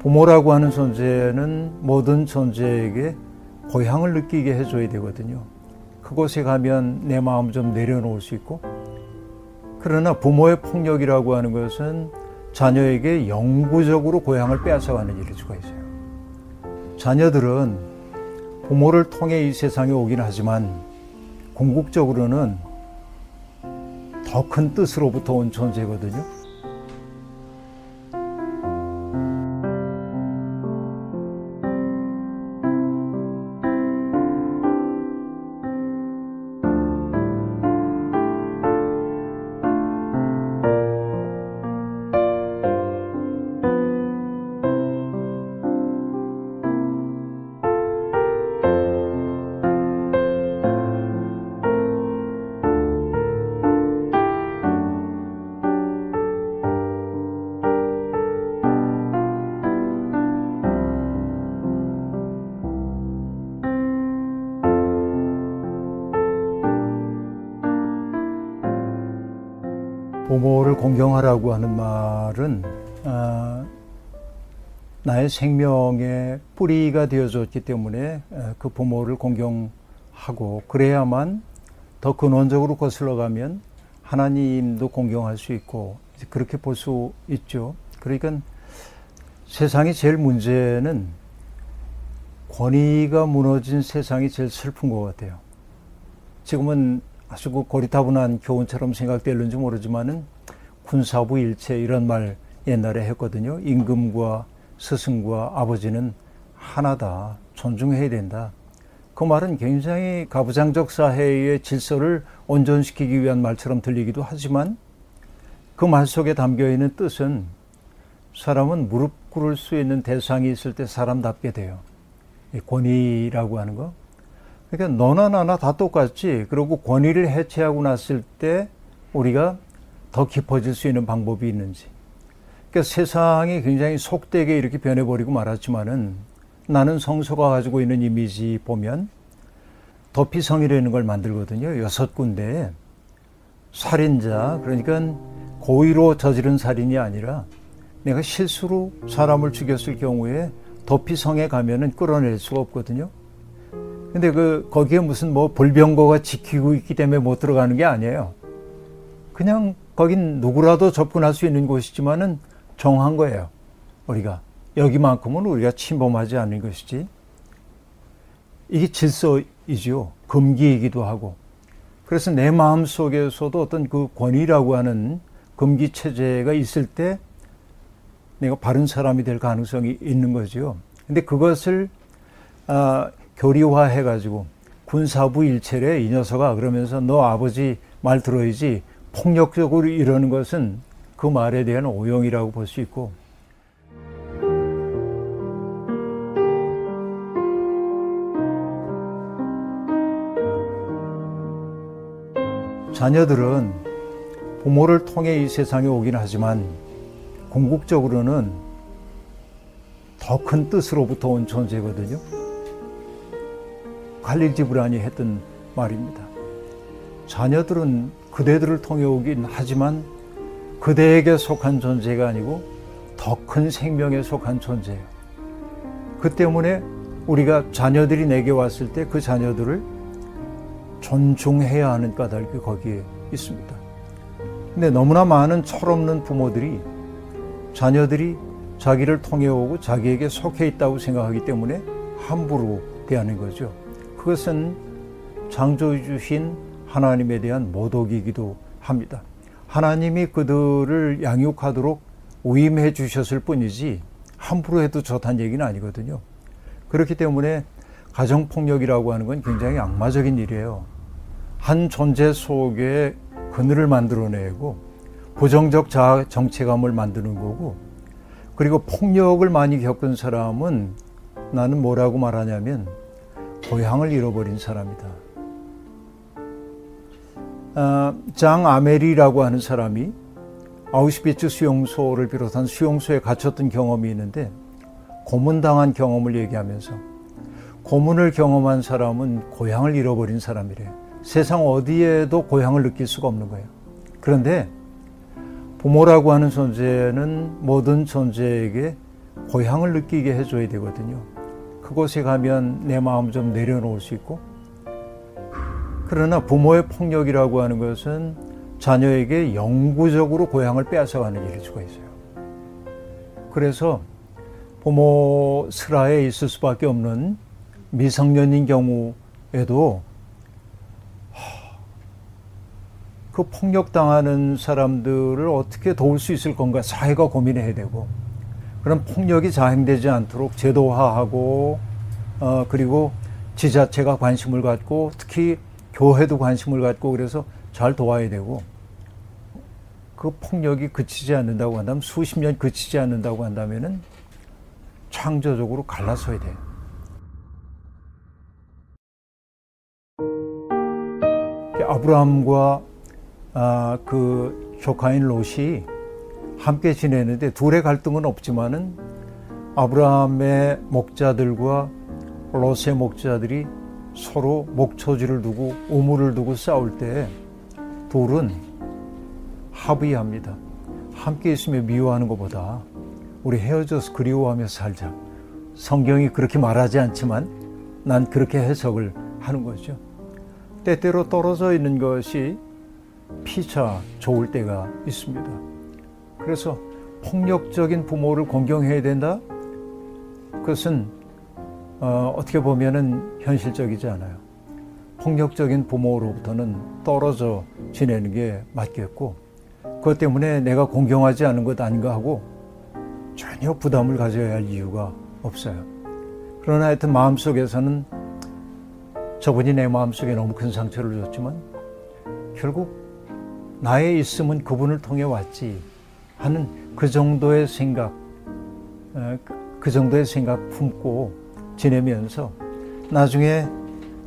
부모라고 하는 존재는 모든 존재에게 고향을 느끼게 해줘야 되거든요. 그곳에 가면 내 마음 좀 내려놓을 수 있고, 그러나 부모의 폭력이라고 하는 것은 자녀에게 영구적으로 고향을 빼앗아가는 일일 수가 있어요. 자녀들은 부모를 통해 이 세상에 오긴 하지만 궁극적으로는 더 큰 뜻으로부터 온 존재거든요. 부모를 공경하라고 하는 말은 아, 나의 생명의 뿌리가 되어줬기 때문에 그 부모를 공경하고 그래야만 더 근원적으로 거슬러 가면 하나님도 공경할 수 있고 그렇게 볼 수 있죠. 그러니까 세상이 제일 문제는 권위가 무너진 세상이 제일 슬픈 것 같아요. 지금은 아주 그 고리타분한 교훈처럼 생각될는지 모르지만은 군사부 일체 이런 말 옛날에 했거든요. 임금과 스승과 아버지는 하나다. 존중해야 된다. 그 말은 굉장히 가부장적 사회의 질서를 온전시키기 위한 말처럼 들리기도 하지만 그 말 속에 담겨 있는 뜻은 사람은 무릎 꿇을 수 있는 대상이 있을 때 사람답게 돼요. 권위라고 하는 거. 그러니까 너나 나나 다 똑같지. 그리고 권위를 해체하고 났을 때 우리가 더 깊어질 수 있는 방법이 있는지. 그러니까 세상이 굉장히 속되게 이렇게 변해버리고 말았지만은 나는 성서가 가지고 있는 이미지 보면 도피성이라는 걸 만들거든요. 여섯 군데 살인자, 그러니까 고의로 저지른 살인이 아니라 내가 실수로 사람을 죽였을 경우에 도피성에 가면은 끌어낼 수가 없거든요. 근데 그 거기에 무슨 뭐 불병거가 지키고 있기 때문에 못 들어가는 게 아니에요. 그냥 거긴 누구라도 접근할 수 있는 곳이지만은 정한 거예요. 우리가 여기만큼은 우리가 침범하지 않는 것이지. 이게 질서이죠. 금기이기도 하고. 그래서 내 마음 속에서도 어떤 그 권위라고 하는 금기 체제가 있을 때 내가 바른 사람이 될 가능성이 있는 거죠. 근데 그것을 아, 교리화 해가지고 군사부 일체래 이 녀석아. 그러면서 너 아버지 말 들어야지. 폭력적으로 이러는 것은 그 말에 대한 오용이라고 볼 수 있고. 자녀들은 부모를 통해 이 세상에 오긴 하지만 궁극적으로는 더 큰 뜻으로부터 온 존재거든요. 갈릴 지 브라니 했던 말입니다. 자녀들은 그대들을 통해 오긴 하지만 그대에게 속한 존재가 아니고 더 큰 생명에 속한 존재예요. 그 때문에 우리가 자녀들이 내게 왔을 때 그 자녀들을 존중해야 하는 까닭이 거기에 있습니다. 근데 너무나 많은 철없는 부모들이 자녀들이 자기를 통해 오고 자기에게 속해 있다고 생각하기 때문에 함부로 대하는 거죠. 그것은 창조주신 하나님에 대한 모독이기도 합니다. 하나님이 그들을 양육하도록 위임해 주셨을 뿐이지 함부로 해도 좋다는 얘기는 아니거든요. 그렇기 때문에 가정폭력이라고 하는 건 굉장히 악마적인 일이에요. 한 존재 속에 그늘을 만들어내고 부정적 자아 정체감을 만드는 거고 그리고 폭력을 많이 겪은 사람은 나는 뭐라고 말하냐면 고향을 잃어버린 사람이다. 아, 장 아메리라고 하는 사람이 아우슈비츠 수용소를 비롯한 수용소에 갇혔던 경험이 있는데 고문당한 경험을 얘기하면서 고문을 경험한 사람은 고향을 잃어버린 사람이래요. 세상 어디에도 고향을 느낄 수가 없는 거예요. 그런데 부모라고 하는 존재는 모든 존재에게 고향을 느끼게 해줘야 되거든요. 그곳에 가면 내 마음 좀 내려놓을 수 있고 그러나 부모의 폭력이라고 하는 것은 자녀에게 영구적으로 고향을 빼앗아가는 일일 수가 있어요. 그래서 부모 슬하에 있을 수밖에 없는 미성년인 경우에도 그 폭력당하는 사람들을 어떻게 도울 수 있을 건가 사회가 고민해야 되고 그런 폭력이 자행되지 않도록 제도화하고 어 그리고 지자체가 관심을 갖고 특히 교회도 관심을 갖고 그래서 잘 도와야 되고 그 폭력이 그치지 않는다고 한다면 수십 년 그치지 않는다고 한다면은 창조적으로 갈라서야 돼. 아브라함과 아, 그 조카인 롯이 함께 지내는데 둘의 갈등은 없지만은 아브라함의 목자들과 롯의 목자들이 서로 목초지를 두고 우물을 두고 싸울 때 둘은 합의합니다. 함께 있으며 미워하는 것보다 우리 헤어져서 그리워하며 살자. 성경이 그렇게 말하지 않지만 난 그렇게 해석을 하는 거죠. 때때로 떨어져 있는 것이 피차 좋을 때가 있습니다. 그래서 폭력적인 부모를 공경해야 된다? 그것은 어, 어떻게 보면은 현실적이지 않아요. 폭력적인 부모로부터는 떨어져 지내는 게 맞겠고, 그것 때문에 내가 공경하지 않은 것 아닌가 하고 전혀 부담을 가져야 할 이유가 없어요. 그러나 하여튼 마음속에서는 저분이 내 마음속에 너무 큰 상처를 줬지만 결국 나의 있음은 그분을 통해 왔지 하는 그 정도의 생각, 어, 그 정도의 생각 품고 지내면서 나중에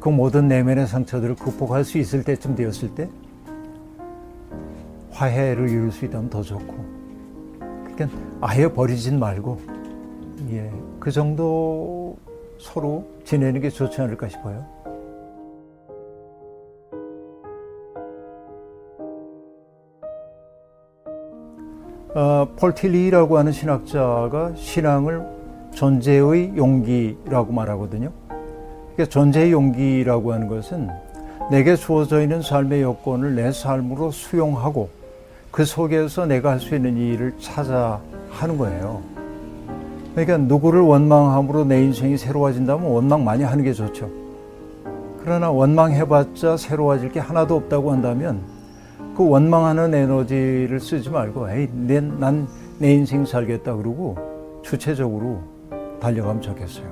그 모든 내면의 상처들을 극복할 수 있을 때쯤 되었을 때 화해를 이룰 수 있다면 더 좋고 그러니까 아예 버리진 말고 예, 그 정도 서로 지내는 게 좋지 않을까 싶어요. 어, 폴 틸리라고 하는 신학자가 신앙을 존재의 용기라고 말하거든요. 그러니까 존재의 용기라고 하는 것은 내게 주어져 있는 삶의 여건을 내 삶으로 수용하고 그 속에서 내가 할 수 있는 일을 찾아 하는 거예요. 그러니까 누구를 원망함으로 내 인생이 새로워진다면 원망 많이 하는 게 좋죠. 그러나 원망해봤자 새로워질 게 하나도 없다고 한다면 그 원망하는 에너지를 쓰지 말고 에이, 난내 인생 살겠다 그러고 주체적으로 달려가면 좋겠어요.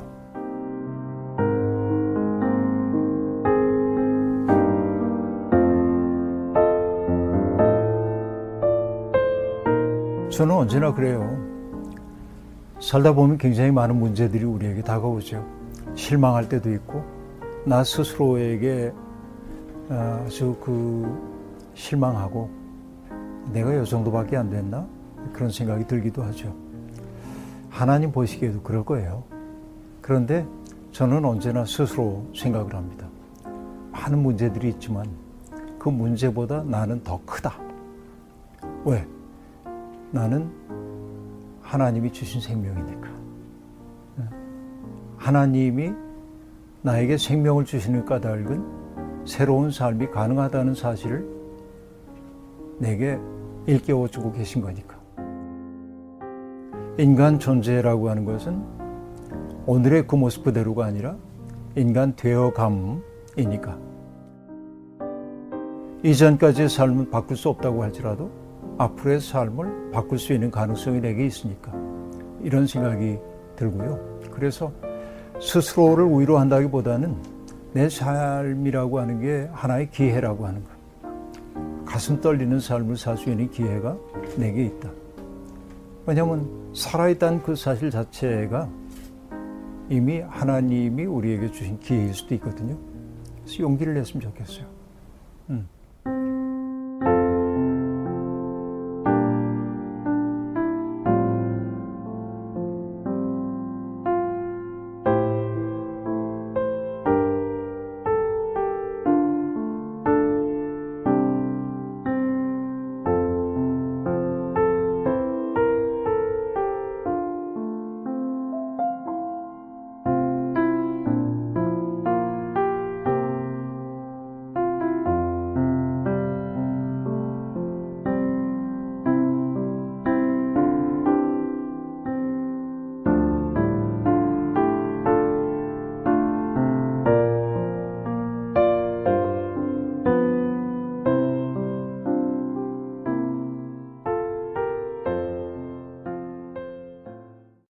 저는 언제나 그래요. 살다 보면 굉장히 많은 문제들이 우리에게 다가오죠. 실망할 때도 있고, 나 스스로에게 아주 그 실망하고, 내가 이 정도밖에 안 됐나? 그런 생각이 들기도 하죠. 하나님 보시기에도 그럴 거예요. 그런데 저는 언제나 스스로 생각을 합니다. 많은 문제들이 있지만 그 문제보다 나는 더 크다. 왜? 나는 하나님이 주신 생명이니까. 하나님이 나에게 생명을 주시는 까닭은 새로운 삶이 가능하다는 사실을 내게 일깨워 주고 계신 거니까. 인간 존재라고 하는 것은 오늘의 그 모습 그대로가 아니라 인간 되어감이니까. 이전까지의 삶은 바꿀 수 없다고 할지라도 앞으로의 삶을 바꿀 수 있는 가능성이 내게 있으니까 이런 생각이 들고요. 그래서 스스로를 위로한다기보다는 내 삶이라고 하는 게 하나의 기회라고 하는 것. 가슴 떨리는 삶을 살 수 있는 기회가 내게 있다. 왜냐하면 살아있다는 그 사실 자체가 이미 하나님이 우리에게 주신 기회일 수도 있거든요. 그래서 용기를 냈으면 좋겠어요.